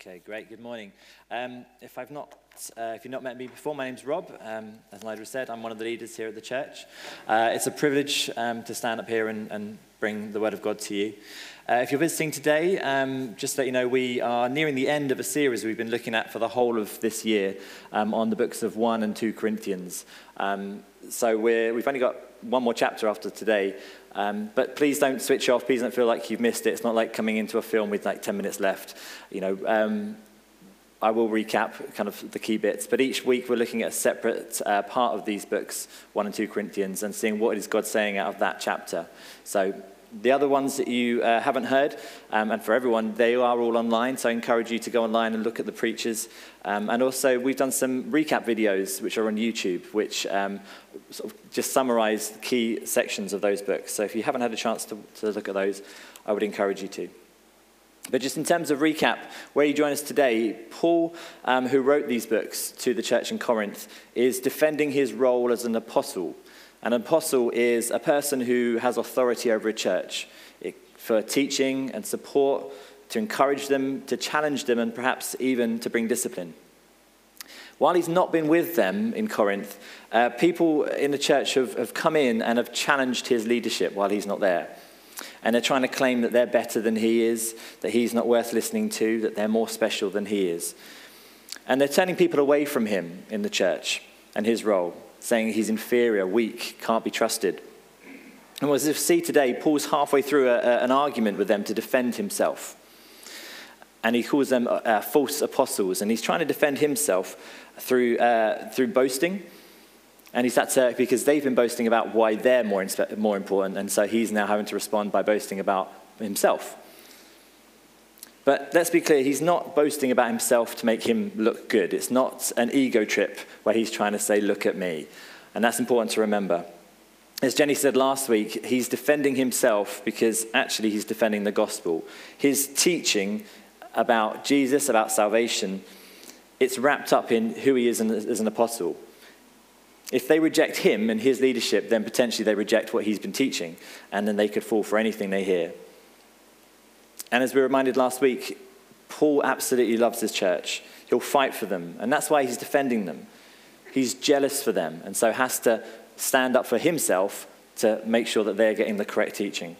Okay, great. Good morning. Um, if I've not, uh, if you've not met me before, my name's Rob. Um, as Nigel said, I'm one of the leaders here at the church. Uh, it's a privilege um, to stand up here and, and, bring the Word of God to you. Uh, if you're visiting today, um, just to let you know, we are nearing the end of a series we've been looking at for the whole of this year um, on the books of 1 and 2 Corinthians. Um, so we have only got one more chapter after today. Um, but please don't switch off. Please don't feel like you've missed it. It's not like coming into a film with like 10 minutes left. You know, um, I will recap kind of the key bits. But each week we're looking at a separate uh, part of these books, 1 and 2 Corinthians, and seeing what is God saying out of that chapter. So the other ones that you uh, haven't heard, um, and for everyone, they are all online, so I encourage you to go online and look at the preachers. Um, and also, we've done some recap videos which are on YouTube, which um, sort of just summarize the key sections of those books. So if you haven't had a chance to, to look at those, I would encourage you to. But just in terms of recap, where you join us today, Paul, um, who wrote these books to the church in Corinth, is defending his role as an apostle. An apostle is a person who has authority over a church for teaching and support, to encourage them, to challenge them, and perhaps even to bring discipline. While he's not been with them in Corinth, uh, people in the church have, have come in and have challenged his leadership while he's not there. And they're trying to claim that they're better than he is, that he's not worth listening to, that they're more special than he is. And they're turning people away from him in the church and his role saying he's inferior, weak, can't be trusted. And as we see today, Paul's halfway through a, a, an argument with them to defend himself. And he calls them uh, uh, false apostles. And he's trying to defend himself through, uh, through boasting. And he's had to, because they've been boasting about why they're more, more important. And so he's now having to respond by boasting about himself. But let's be clear, he's not boasting about himself to make him look good. It's not an ego trip where he's trying to say, Look at me. And that's important to remember. As Jenny said last week, he's defending himself because actually he's defending the gospel. His teaching about Jesus, about salvation, it's wrapped up in who he is as an apostle. If they reject him and his leadership, then potentially they reject what he's been teaching, and then they could fall for anything they hear. And as we were reminded last week, Paul absolutely loves his church. He'll fight for them, and that's why he's defending them. He's jealous for them, and so has to stand up for himself to make sure that they're getting the correct teaching.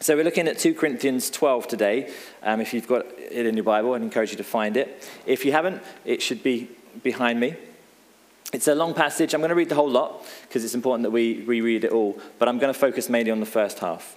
So we're looking at 2 Corinthians 12 today. Um, if you've got it in your Bible, I'd encourage you to find it. If you haven't, it should be behind me. It's a long passage. I'm going to read the whole lot because it's important that we reread it all, but I'm going to focus mainly on the first half.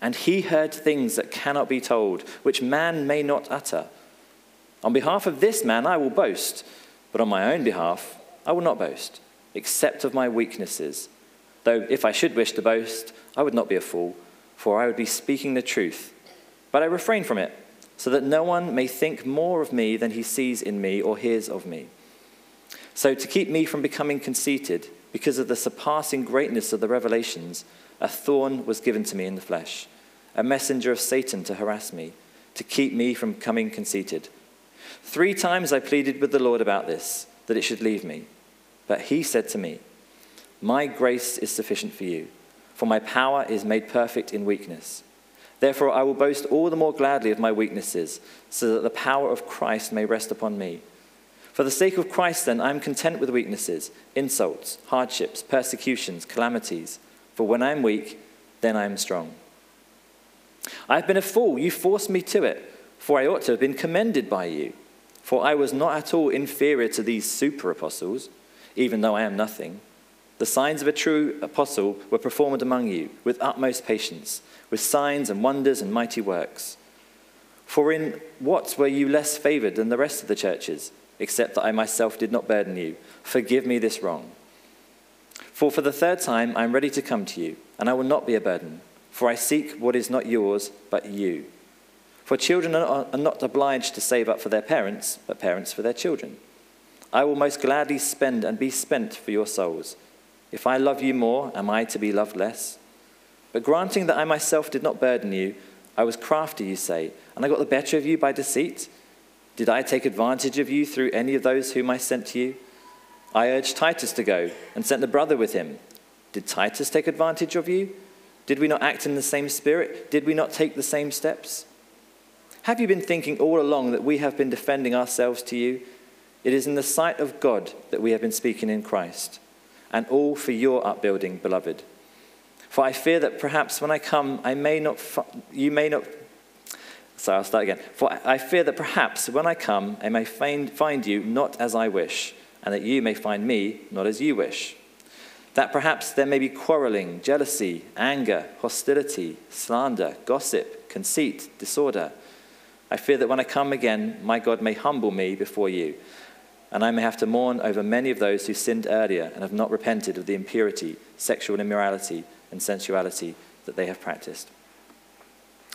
and he heard things that cannot be told, which man may not utter. On behalf of this man I will boast, but on my own behalf I will not boast, except of my weaknesses. Though if I should wish to boast, I would not be a fool, for I would be speaking the truth. But I refrain from it, so that no one may think more of me than he sees in me or hears of me. So, to keep me from becoming conceited, because of the surpassing greatness of the revelations, a thorn was given to me in the flesh, a messenger of Satan to harass me, to keep me from coming conceited. Three times I pleaded with the Lord about this, that it should leave me. But he said to me, My grace is sufficient for you, for my power is made perfect in weakness. Therefore, I will boast all the more gladly of my weaknesses, so that the power of Christ may rest upon me. For the sake of Christ, then, I am content with weaknesses, insults, hardships, persecutions, calamities. For when I am weak, then I am strong. I have been a fool. You forced me to it, for I ought to have been commended by you. For I was not at all inferior to these super apostles, even though I am nothing. The signs of a true apostle were performed among you with utmost patience, with signs and wonders and mighty works. For in what were you less favored than the rest of the churches, except that I myself did not burden you? Forgive me this wrong. For for the third time I am ready to come to you, and I will not be a burden, for I seek what is not yours, but you. For children are not obliged to save up for their parents, but parents for their children. I will most gladly spend and be spent for your souls. If I love you more, am I to be loved less? But granting that I myself did not burden you, I was crafty, you say, and I got the better of you by deceit. Did I take advantage of you through any of those whom I sent to you? I urged Titus to go and sent the brother with him. Did Titus take advantage of you? Did we not act in the same spirit? Did we not take the same steps? Have you been thinking all along that we have been defending ourselves to you? It is in the sight of God that we have been speaking in Christ, and all for your upbuilding, beloved. For I fear that perhaps when I come, I may not, you may not. Sorry, I'll start again. For I fear that perhaps when I come, I may find, find you not as I wish, and that you may find me not as you wish. That perhaps there may be quarreling, jealousy, anger, hostility, slander, gossip, conceit, disorder. I fear that when I come again, my God may humble me before you and I may have to mourn over many of those who sinned earlier and have not repented of the impurity, sexual immorality, and sensuality that they have practiced.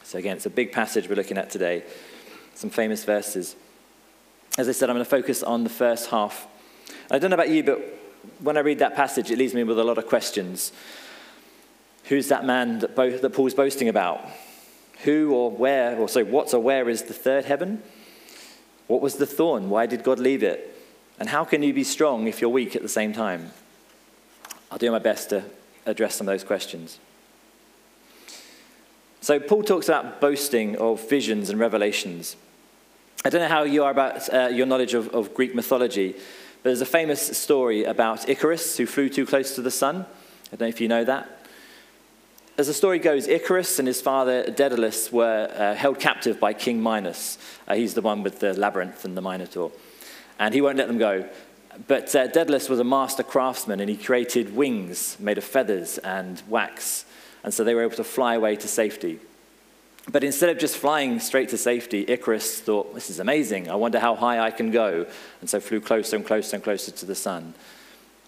So, again, it's a big passage we're looking at today, some famous verses. As I said, I'm going to focus on the first half. I don't know about you, but when I read that passage, it leaves me with a lot of questions. Who's that man that, that Paul's boasting about? Who or where, or so what or where is the third heaven? What was the thorn? Why did God leave it? And how can you be strong if you're weak at the same time? I'll do my best to address some of those questions. So, Paul talks about boasting of visions and revelations. I don't know how you are about uh, your knowledge of, of Greek mythology, but there's a famous story about Icarus who flew too close to the sun. I don't know if you know that. As the story goes, Icarus and his father Daedalus were uh, held captive by King Minos. Uh, he's the one with the labyrinth and the Minotaur and he won't let them go. But uh, Daedalus was a master craftsman, and he created wings made of feathers and wax, and so they were able to fly away to safety. But instead of just flying straight to safety, Icarus thought, This is amazing. I wonder how high I can go. And so flew closer and closer and closer to the sun.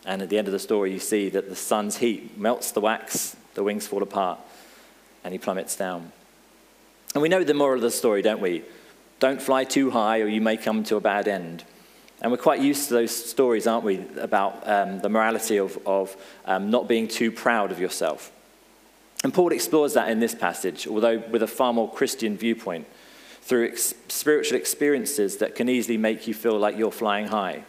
And at the end of the story, you see that the sun's heat melts the wax, the wings fall apart, and he plummets down. And we know the moral of the story, don't we? Don't fly too high, or you may come to a bad end. And we're quite used to those stories, aren't we, about um, the morality of, of um, not being too proud of yourself. And Paul explores that in this passage, although with a far more Christian viewpoint, through ex- spiritual experiences that can easily make you feel like you're flying high.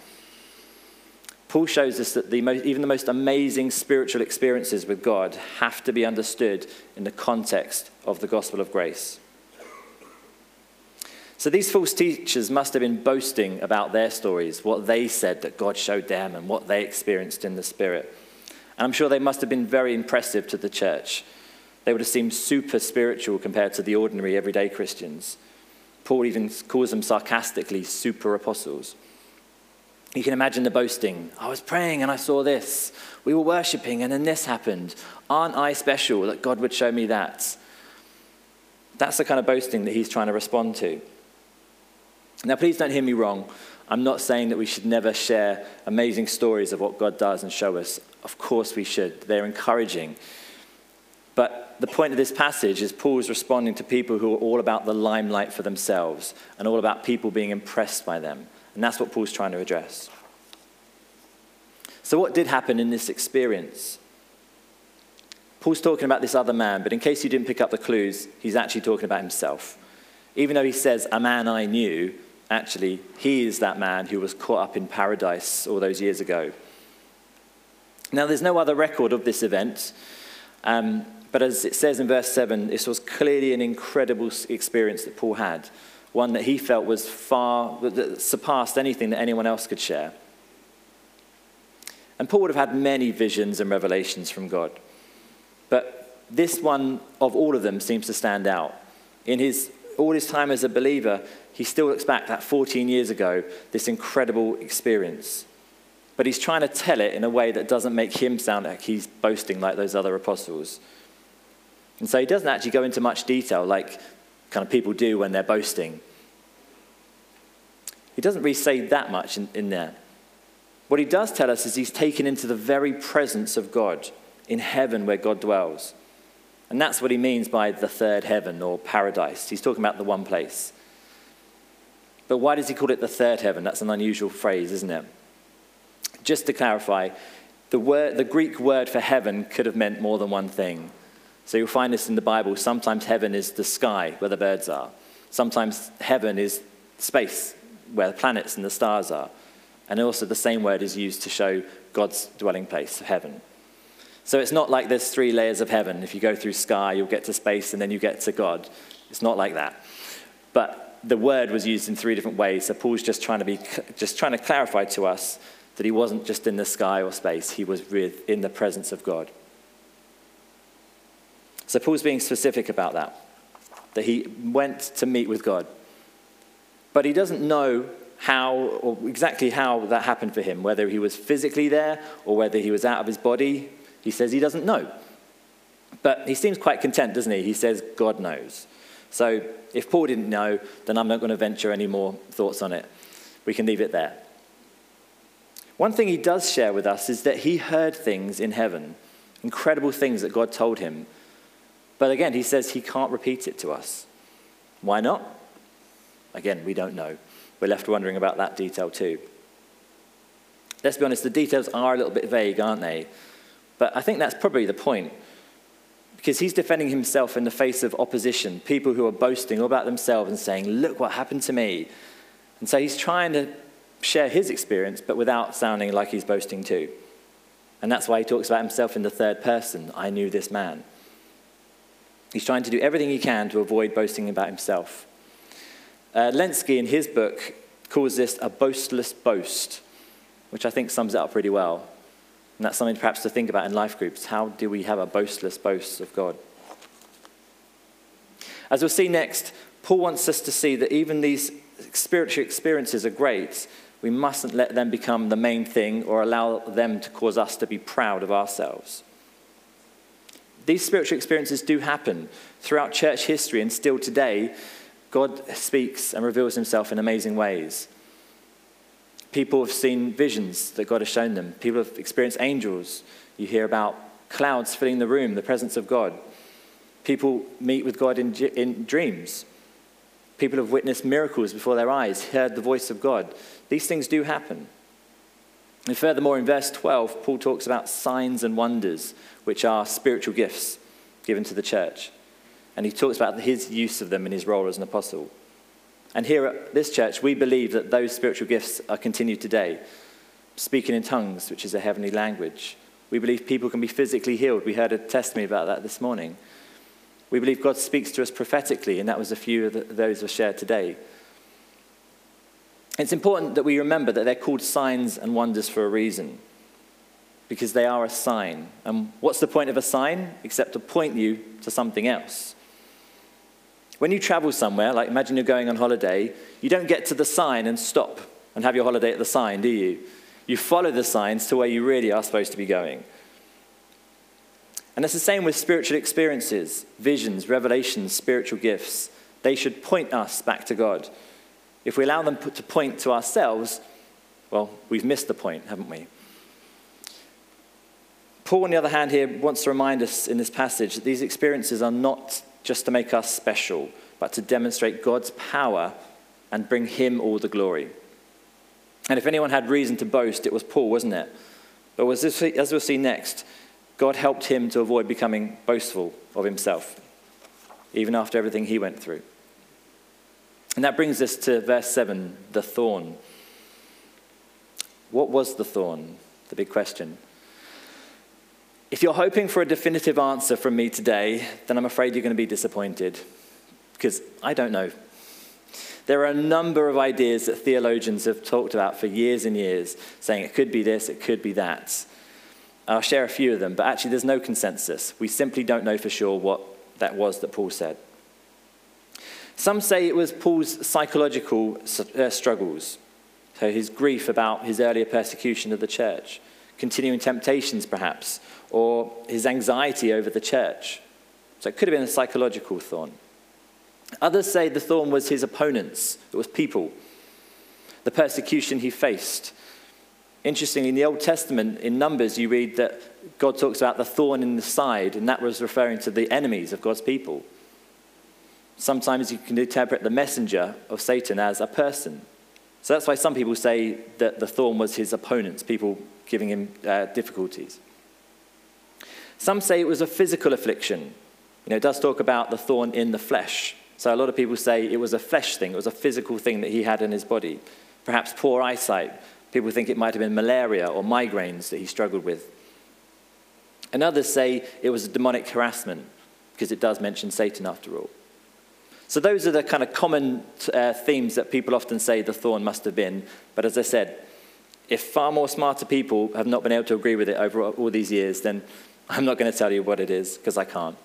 Paul shows us that the most, even the most amazing spiritual experiences with God have to be understood in the context of the gospel of grace. So these false teachers must have been boasting about their stories, what they said that God showed them and what they experienced in the Spirit. And I'm sure they must have been very impressive to the church. They would have seemed super spiritual compared to the ordinary everyday Christians. Paul even calls them sarcastically super apostles. You can imagine the boasting. I was praying and I saw this. We were worshipping and then this happened. Aren't I special that God would show me that? That's the kind of boasting that he's trying to respond to. Now, please don't hear me wrong. I'm not saying that we should never share amazing stories of what God does and show us. Of course, we should. They're encouraging. But the point of this passage is Paul is responding to people who are all about the limelight for themselves and all about people being impressed by them. And that's what Paul's trying to address. So, what did happen in this experience? Paul's talking about this other man, but in case you didn't pick up the clues, he's actually talking about himself. Even though he says, a man I knew, Actually, he is that man who was caught up in paradise all those years ago. Now, there's no other record of this event, um, but as it says in verse 7, this was clearly an incredible experience that Paul had, one that he felt was far, that surpassed anything that anyone else could share. And Paul would have had many visions and revelations from God. But this one of all of them seems to stand out. In his all his time as a believer, he still looks back that 14 years ago, this incredible experience. But he's trying to tell it in a way that doesn't make him sound like he's boasting like those other apostles. And so he doesn't actually go into much detail like kind of people do when they're boasting. He doesn't really say that much in, in there. What he does tell us is he's taken into the very presence of God in heaven where God dwells. And that's what he means by the third heaven or paradise. He's talking about the one place. But why does he call it the third heaven? That's an unusual phrase, isn't it? Just to clarify, the, word, the Greek word for heaven could have meant more than one thing. So you'll find this in the Bible. Sometimes heaven is the sky where the birds are. Sometimes heaven is space where the planets and the stars are. And also the same word is used to show God's dwelling place, heaven. So it's not like there's three layers of heaven. If you go through sky, you'll get to space and then you get to God. It's not like that. But the word was used in three different ways. So Paul's just trying to be just trying to clarify to us that he wasn't just in the sky or space, he was in the presence of God. So Paul's being specific about that, that he went to meet with God. But he doesn't know how or exactly how that happened for him, whether he was physically there or whether he was out of his body. He says he doesn't know. But he seems quite content, doesn't he? He says, God knows. So if Paul didn't know, then I'm not going to venture any more thoughts on it. We can leave it there. One thing he does share with us is that he heard things in heaven, incredible things that God told him. But again, he says he can't repeat it to us. Why not? Again, we don't know. We're left wondering about that detail too. Let's be honest, the details are a little bit vague, aren't they? But I think that's probably the point. Because he's defending himself in the face of opposition, people who are boasting all about themselves and saying, Look what happened to me. And so he's trying to share his experience, but without sounding like he's boasting too. And that's why he talks about himself in the third person I knew this man. He's trying to do everything he can to avoid boasting about himself. Uh, Lenski, in his book, calls this a boastless boast, which I think sums it up pretty well. And that's something perhaps to think about in life groups. How do we have a boastless boast of God? As we'll see next, Paul wants us to see that even these spiritual experiences are great. We mustn't let them become the main thing or allow them to cause us to be proud of ourselves. These spiritual experiences do happen throughout church history and still today. God speaks and reveals himself in amazing ways. People have seen visions that God has shown them. People have experienced angels. You hear about clouds filling the room, the presence of God. People meet with God in, in dreams. People have witnessed miracles before their eyes, heard the voice of God. These things do happen. And furthermore, in verse 12, Paul talks about signs and wonders, which are spiritual gifts given to the church. And he talks about his use of them in his role as an apostle. And here at this church, we believe that those spiritual gifts are continued today. Speaking in tongues, which is a heavenly language. We believe people can be physically healed. We heard a testimony about that this morning. We believe God speaks to us prophetically, and that was a few of the, those were shared today. It's important that we remember that they're called signs and wonders for a reason, because they are a sign. And what's the point of a sign except to point you to something else? When you travel somewhere, like imagine you're going on holiday, you don't get to the sign and stop and have your holiday at the sign, do you? You follow the signs to where you really are supposed to be going. And it's the same with spiritual experiences, visions, revelations, spiritual gifts. They should point us back to God. If we allow them to point to ourselves, well, we've missed the point, haven't we? Paul, on the other hand, here wants to remind us in this passage that these experiences are not just to make us special, but to demonstrate God's power and bring Him all the glory. And if anyone had reason to boast, it was Paul, wasn't it? But as we'll see next, God helped him to avoid becoming boastful of himself, even after everything he went through. And that brings us to verse 7 the thorn. What was the thorn? The big question. If you're hoping for a definitive answer from me today, then I'm afraid you're going to be disappointed because I don't know. There are a number of ideas that theologians have talked about for years and years, saying it could be this, it could be that. I'll share a few of them, but actually, there's no consensus. We simply don't know for sure what that was that Paul said. Some say it was Paul's psychological uh, struggles, so his grief about his earlier persecution of the church, continuing temptations perhaps, or his anxiety over the church. So it could have been a psychological thorn. Others say the thorn was his opponents, it was people, the persecution he faced. Interestingly, in the Old Testament, in Numbers, you read that God talks about the thorn in the side, and that was referring to the enemies of God's people. Sometimes you can interpret the messenger of Satan as a person. So that's why some people say that the thorn was his opponents, people giving him uh, difficulties. Some say it was a physical affliction. You know, it does talk about the thorn in the flesh. So a lot of people say it was a flesh thing, it was a physical thing that he had in his body. Perhaps poor eyesight, People think it might have been malaria or migraines that he struggled with. And others say it was a demonic harassment, because it does mention Satan after all. So, those are the kind of common uh, themes that people often say the thorn must have been. But as I said, if far more smarter people have not been able to agree with it over all these years, then I'm not going to tell you what it is, because I can't.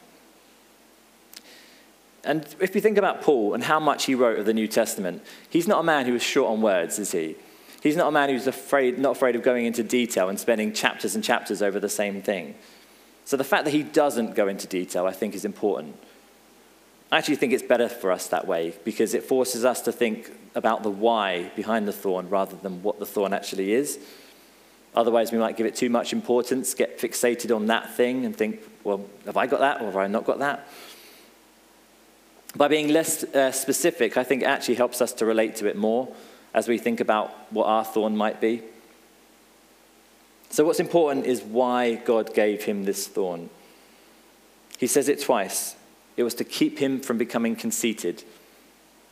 And if you think about Paul and how much he wrote of the New Testament, he's not a man who was short on words, is he? He's not a man who's afraid, not afraid of going into detail and spending chapters and chapters over the same thing. So the fact that he doesn't go into detail, I think, is important. I actually think it's better for us that way because it forces us to think about the why behind the thorn rather than what the thorn actually is. Otherwise, we might give it too much importance, get fixated on that thing, and think, well, have I got that or have I not got that? By being less uh, specific, I think it actually helps us to relate to it more as we think about what our thorn might be. So, what's important is why God gave him this thorn. He says it twice. It was to keep him from becoming conceited.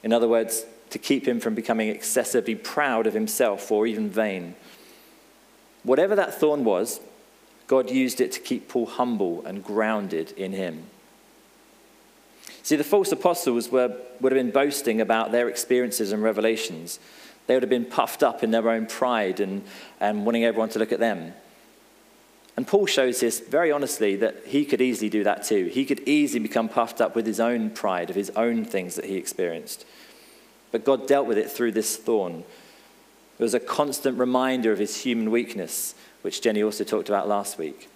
In other words, to keep him from becoming excessively proud of himself or even vain. Whatever that thorn was, God used it to keep Paul humble and grounded in him. See, the false apostles were, would have been boasting about their experiences and revelations. They would have been puffed up in their own pride and, and wanting everyone to look at them. And Paul shows this very honestly that he could easily do that too. He could easily become puffed up with his own pride of his own things that he experienced. But God dealt with it through this thorn. It was a constant reminder of his human weakness, which Jenny also talked about last week.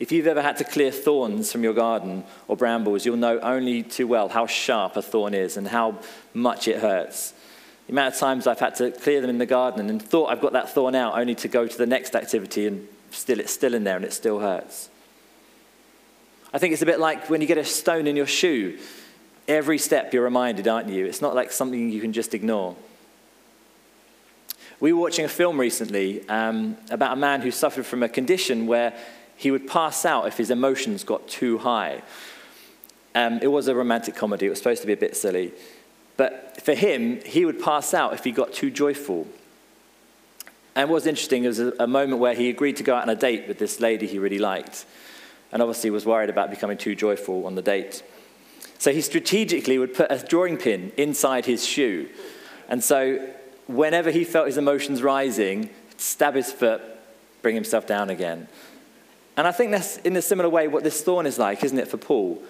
If you've ever had to clear thorns from your garden or brambles, you'll know only too well how sharp a thorn is and how much it hurts. The amount of times I've had to clear them in the garden and thought I've got that thorn out only to go to the next activity and still it's still in there and it still hurts. I think it's a bit like when you get a stone in your shoe. Every step you're reminded, aren't you? It's not like something you can just ignore. We were watching a film recently um, about a man who suffered from a condition where he would pass out if his emotions got too high. Um, it was a romantic comedy, it was supposed to be a bit silly. But for him, he would pass out if he got too joyful. And what was interesting, a, a moment where he agreed to go out on a date with this lady he really liked, and obviously was worried about becoming too joyful on the date. So he strategically would put a drawing pin inside his shoe. And so whenever he felt his emotions rising, stab his foot, bring himself down again. And I think that's in a similar way what this thorn is like, isn't it, for Paul?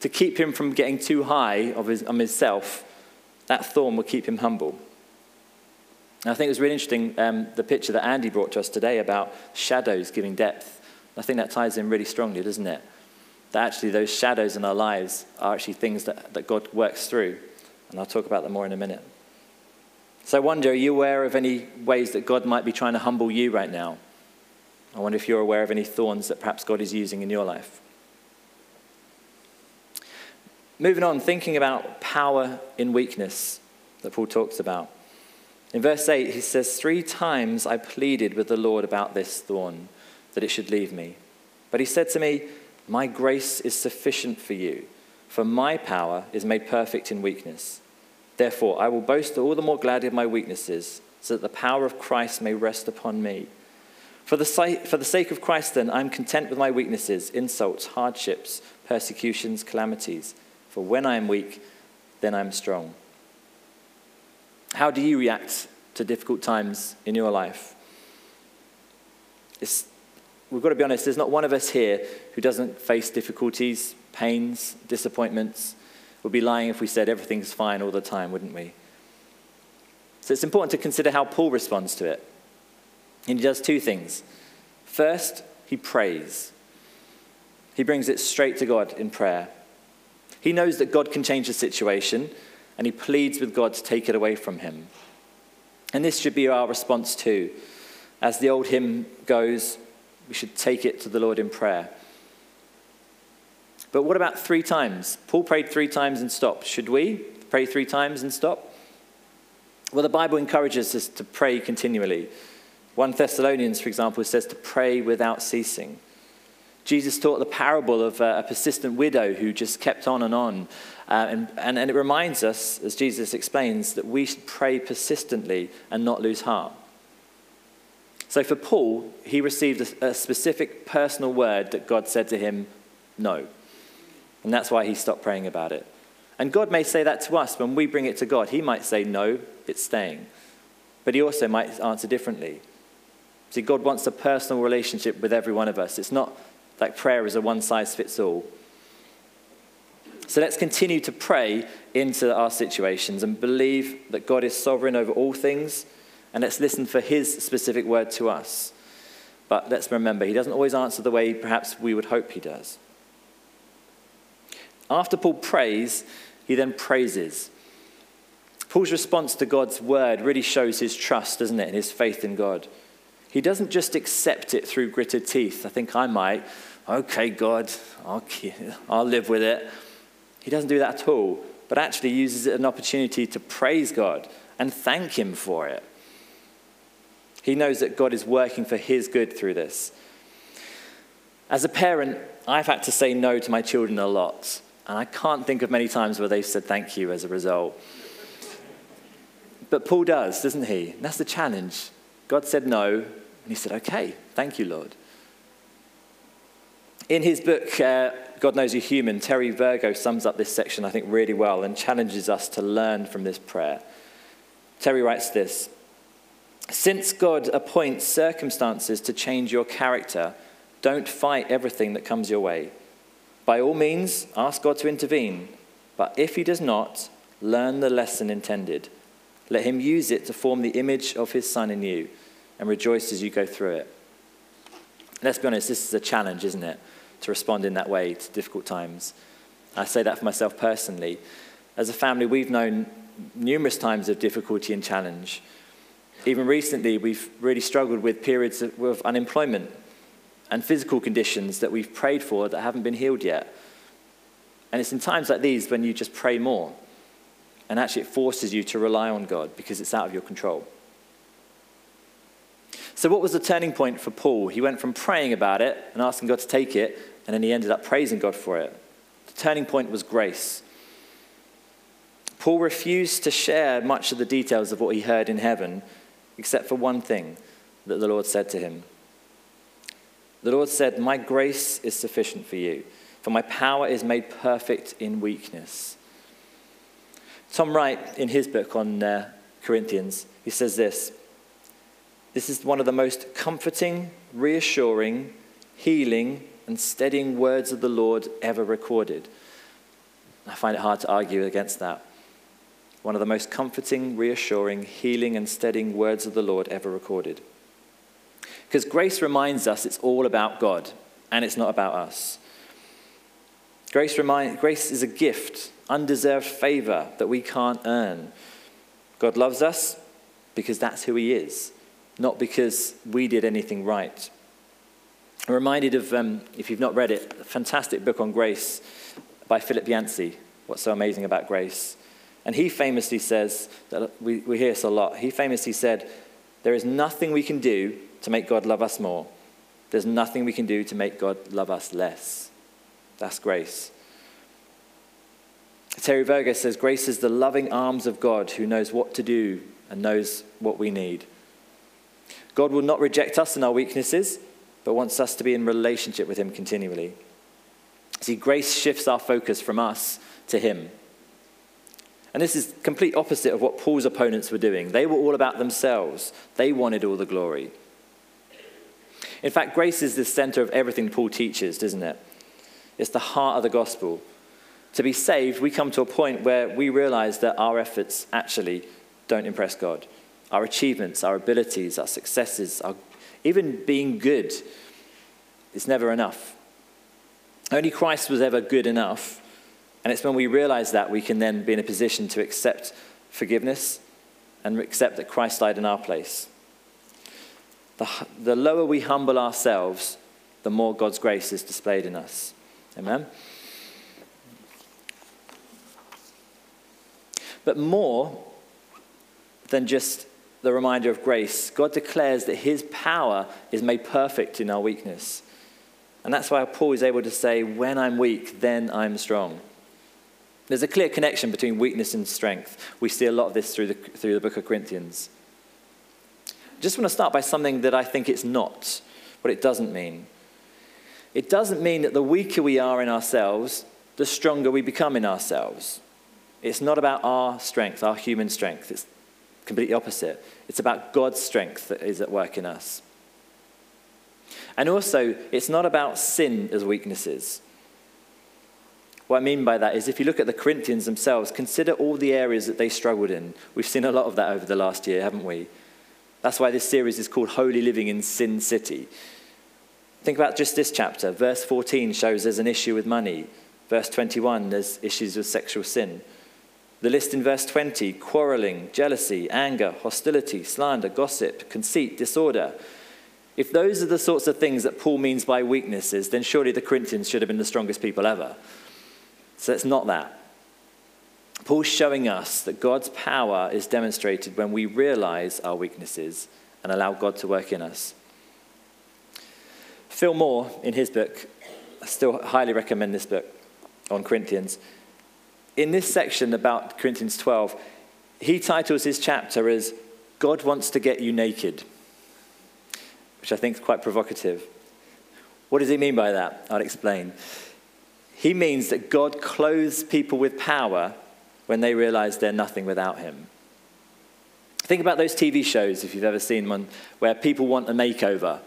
To keep him from getting too high of his, on himself, that thorn will keep him humble. And I think it was really interesting um, the picture that Andy brought to us today about shadows giving depth. I think that ties in really strongly, doesn't it? That actually those shadows in our lives are actually things that, that God works through. And I'll talk about that more in a minute. So I wonder, are you aware of any ways that God might be trying to humble you right now? I wonder if you're aware of any thorns that perhaps God is using in your life. Moving on, thinking about power in weakness that Paul talks about. In verse 8, he says, Three times I pleaded with the Lord about this thorn, that it should leave me. But he said to me, My grace is sufficient for you, for my power is made perfect in weakness. Therefore, I will boast all the more gladly of my weaknesses, so that the power of Christ may rest upon me. For the, sake of Christ, then, I'm content with my weaknesses, insults, hardships, persecutions, calamities. For when I am weak, then I'm strong. How do you react to difficult times in your life? It's, we've got to be honest, there's not one of us here who doesn't face difficulties, pains, disappointments. We'd be lying if we said everything's fine all the time, wouldn't we? So it's important to consider how Paul responds to it. And he does two things. First, he prays. He brings it straight to God in prayer. He knows that God can change the situation, and he pleads with God to take it away from him. And this should be our response too. As the old hymn goes, we should take it to the Lord in prayer. But what about three times? Paul prayed three times and stopped. Should we pray three times and stop? Well, the Bible encourages us to pray continually. 1 Thessalonians, for example, says to pray without ceasing. Jesus taught the parable of a persistent widow who just kept on and on. Uh, and, and, and it reminds us, as Jesus explains, that we should pray persistently and not lose heart. So for Paul, he received a, a specific personal word that God said to him, no. And that's why he stopped praying about it. And God may say that to us when we bring it to God. He might say, no, it's staying. But he also might answer differently. See, God wants a personal relationship with every one of us. It's not like prayer is a one size fits all. So let's continue to pray into our situations and believe that God is sovereign over all things, and let's listen for his specific word to us. But let's remember, he doesn't always answer the way perhaps we would hope he does. After Paul prays, he then praises. Paul's response to God's word really shows his trust, doesn't it, and his faith in God. He doesn't just accept it through gritted teeth. I think I might. Okay, God, I'll, I'll live with it. He doesn't do that at all, but actually uses it as an opportunity to praise God and thank Him for it. He knows that God is working for his good through this. As a parent, I've had to say no to my children a lot. And I can't think of many times where they've said thank you as a result. But Paul does, doesn't he? that's the challenge. God said no, and he said, okay, thank you, Lord. In his book, uh, God Knows You're Human, Terry Virgo sums up this section, I think, really well and challenges us to learn from this prayer. Terry writes this Since God appoints circumstances to change your character, don't fight everything that comes your way. By all means, ask God to intervene, but if He does not, learn the lesson intended. Let Him use it to form the image of His Son in you, and rejoice as you go through it. Let's be honest, this is a challenge, isn't it? To respond in that way to difficult times. I say that for myself personally. As a family, we've known numerous times of difficulty and challenge. Even recently, we've really struggled with periods of, of unemployment and physical conditions that we've prayed for that haven't been healed yet. And it's in times like these when you just pray more. And actually, it forces you to rely on God because it's out of your control. So, what was the turning point for Paul? He went from praying about it and asking God to take it, and then he ended up praising God for it. The turning point was grace. Paul refused to share much of the details of what he heard in heaven, except for one thing that the Lord said to him. The Lord said, My grace is sufficient for you, for my power is made perfect in weakness. Tom Wright, in his book on uh, Corinthians, he says this This is one of the most comforting, reassuring, healing, and steadying words of the Lord ever recorded. I find it hard to argue against that. One of the most comforting, reassuring, healing, and steadying words of the Lord ever recorded. Because grace reminds us it's all about God and it's not about us. Grace, remind, grace is a gift, undeserved favor that we can't earn. God loves us because that's who He is, not because we did anything right. I'm reminded of, um, if you've not read it, a fantastic book on grace by Philip Yancey, What's So Amazing About Grace. And he famously says, that we, we hear this a lot, he famously said, There is nothing we can do to make God love us more. There's nothing we can do to make God love us less. That's grace. Terry Virgo says, Grace is the loving arms of God who knows what to do and knows what we need. God will not reject us in our weaknesses, but wants us to be in relationship with Him continually. See, grace shifts our focus from us to Him. And this is complete opposite of what Paul's opponents were doing. They were all about themselves. They wanted all the glory. In fact, grace is the center of everything Paul teaches, doesn't it? It's the heart of the gospel. To be saved, we come to a point where we realize that our efforts actually don't impress God. Our achievements, our abilities, our successes, our, even being good, is never enough. Only Christ was ever good enough. And it's when we realize that we can then be in a position to accept forgiveness and accept that Christ died in our place. The, the lower we humble ourselves, the more God's grace is displayed in us. Amen? But more than just the reminder of grace, God declares that his power is made perfect in our weakness. And that's why Paul is able to say, When I'm weak, then I'm strong. There's a clear connection between weakness and strength. We see a lot of this through the, through the book of Corinthians. Just want to start by something that I think it's not, what it doesn't mean. It doesn't mean that the weaker we are in ourselves, the stronger we become in ourselves. It's not about our strength, our human strength. It's completely opposite. It's about God's strength that is at work in us. And also, it's not about sin as weaknesses. What I mean by that is if you look at the Corinthians themselves, consider all the areas that they struggled in. We've seen a lot of that over the last year, haven't we? That's why this series is called Holy Living in Sin City. Think about just this chapter. Verse 14 shows there's an issue with money. Verse 21, there's issues with sexual sin. The list in verse 20 quarreling, jealousy, anger, hostility, slander, gossip, conceit, disorder. If those are the sorts of things that Paul means by weaknesses, then surely the Corinthians should have been the strongest people ever. So it's not that. Paul's showing us that God's power is demonstrated when we realize our weaknesses and allow God to work in us. Phil Moore, in his book, I still highly recommend this book on Corinthians. In this section about Corinthians 12, he titles his chapter as God Wants to Get You Naked, which I think is quite provocative. What does he mean by that? I'll explain. He means that God clothes people with power when they realize they're nothing without him. Think about those TV shows, if you've ever seen one, where people want a makeover.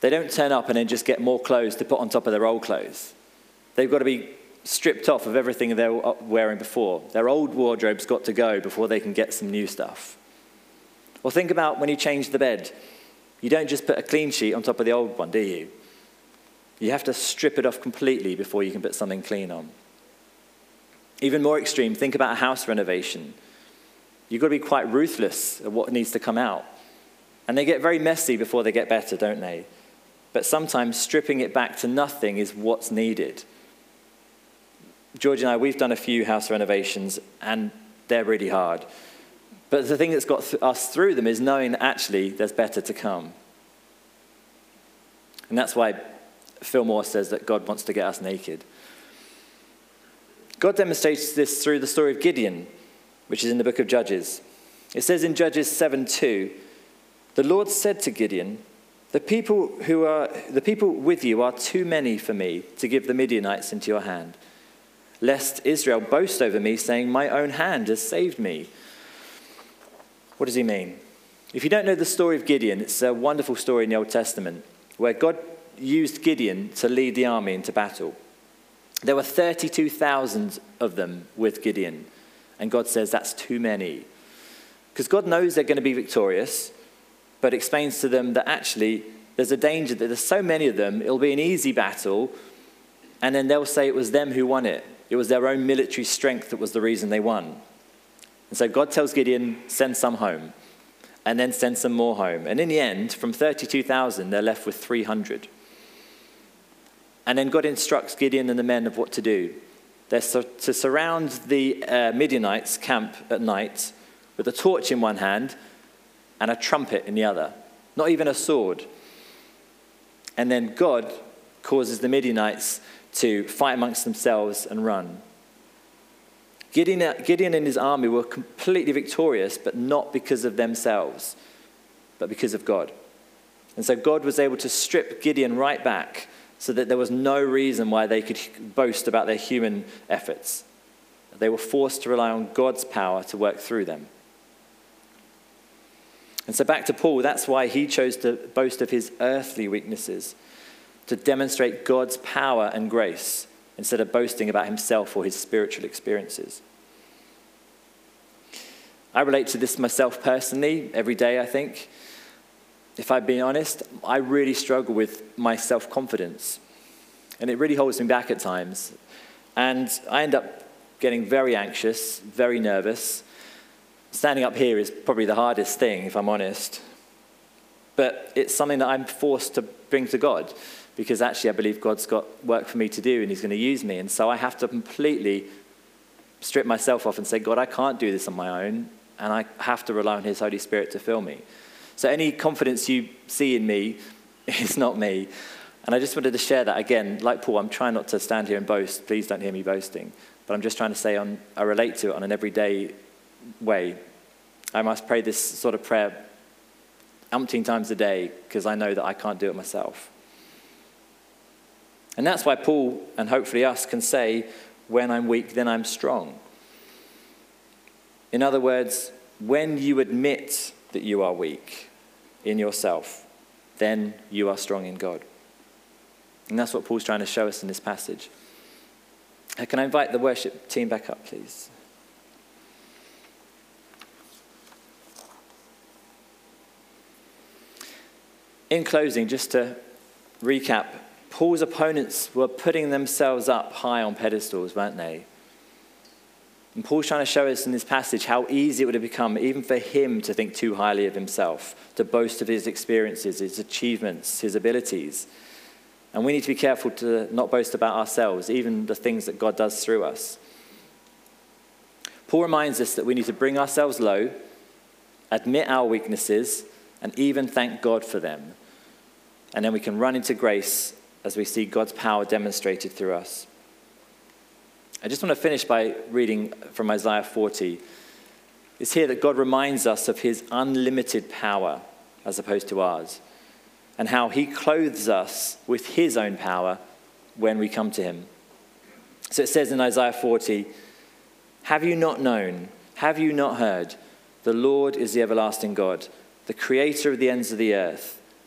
They don't turn up and then just get more clothes to put on top of their old clothes. They've got to be stripped off of everything they were uh, wearing before. Their old wardrobe's got to go before they can get some new stuff. Or think about when you change the bed. You don't just put a clean sheet on top of the old one, do you? You have to strip it off completely before you can put something clean on. Even more extreme, think about a house renovation. You've got to be quite ruthless at what needs to come out. And they get very messy before they get better, don't they? But sometimes stripping it back to nothing is what's needed. George and I, we've done a few house renovations, and they're really hard. But the thing that's got th- us through them is knowing that actually there's better to come. And that's why Phil Moore says that God wants to get us naked. God demonstrates this through the story of Gideon, which is in the book of Judges. It says in Judges 7 2, the Lord said to Gideon, the people, who are, the people with you are too many for me to give the Midianites into your hand, lest Israel boast over me, saying, My own hand has saved me. What does he mean? If you don't know the story of Gideon, it's a wonderful story in the Old Testament where God used Gideon to lead the army into battle. There were 32,000 of them with Gideon, and God says that's too many. Because God knows they're going to be victorious, but explains to them that actually there's a danger that there's so many of them, it'll be an easy battle, and then they'll say it was them who won it. It was their own military strength that was the reason they won. And so God tells Gideon, send some home, and then send some more home. And in the end, from 32,000, they're left with 300. And then God instructs Gideon and the men of what to do. They're to surround the uh, Midianites' camp at night with a torch in one hand and a trumpet in the other, not even a sword. And then God causes the Midianites to fight amongst themselves and run. Gideon, and his army were completely victorious, but not because of themselves, but because of God. And so God was able to strip Gideon right back so that there was no reason why they could boast about their human efforts. They were forced to rely on God's power to work through them. And so, back to Paul, that's why he chose to boast of his earthly weaknesses, to demonstrate God's power and grace, instead of boasting about himself or his spiritual experiences. I relate to this myself personally every day, I think if I've been honest, I really struggle with my self confidence. And it really holds me back at times. And I end up getting very anxious, very nervous. standing up here is probably the hardest thing, if I'm honest. But it's something that I'm forced to bring to God because actually I believe God's got work for me to do and He's going to use me. And so I have to completely strip myself off and say, God, I can't do this on my own. And I have to rely on His Holy Spirit to fill me. So any confidence you see in me is not me. And I just wanted to share that again. Like Paul, I'm trying not to stand here and boast. Please don't hear me boasting. But I'm just trying to say on, I relate to it on an everyday way. I must pray this sort of prayer umpteen times a day because I know that I can't do it myself. And that's why Paul, and hopefully us, can say, When I'm weak, then I'm strong. In other words, when you admit that you are weak in yourself, then you are strong in God. And that's what Paul's trying to show us in this passage. Uh, can I invite the worship team back up, please? In closing, just to recap, Paul's opponents were putting themselves up high on pedestals, weren't they? And Paul's trying to show us in this passage how easy it would have become, even for him, to think too highly of himself, to boast of his experiences, his achievements, his abilities. And we need to be careful to not boast about ourselves, even the things that God does through us. Paul reminds us that we need to bring ourselves low, admit our weaknesses, and even thank God for them. And then we can run into grace as we see God's power demonstrated through us. I just want to finish by reading from Isaiah 40. It's here that God reminds us of his unlimited power as opposed to ours, and how he clothes us with his own power when we come to him. So it says in Isaiah 40 Have you not known? Have you not heard? The Lord is the everlasting God the creator of the ends of the earth.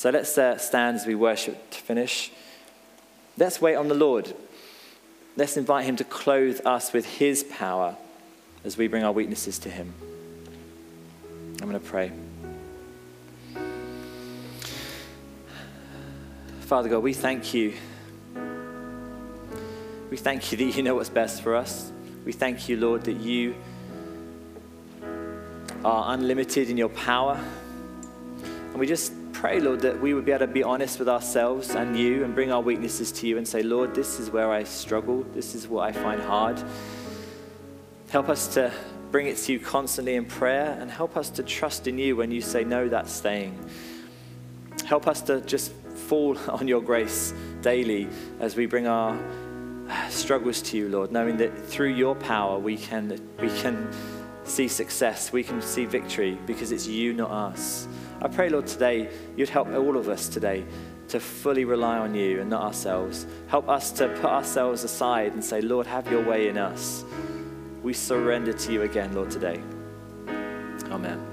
So let's uh, stand as we worship to finish. Let's wait on the Lord. Let's invite Him to clothe us with His power as we bring our weaknesses to Him. I'm going to pray. Father God, we thank you. We thank you that you know what's best for us. We thank you, Lord, that you are unlimited in your power. And we just pray, Lord, that we would be able to be honest with ourselves and you and bring our weaknesses to you and say, Lord, this is where I struggle. This is what I find hard. Help us to bring it to you constantly in prayer and help us to trust in you when you say, No, that's staying. Help us to just fall on your grace daily as we bring our uh, struggles to you, Lord, knowing that through your power we can, we can see success, we can see victory because it's you, not us. I pray, Lord, today you'd help all of us today to fully rely on you and not ourselves. Help us to put ourselves aside and say, Lord, have your way in us. We surrender to you again, Lord, today. Amen.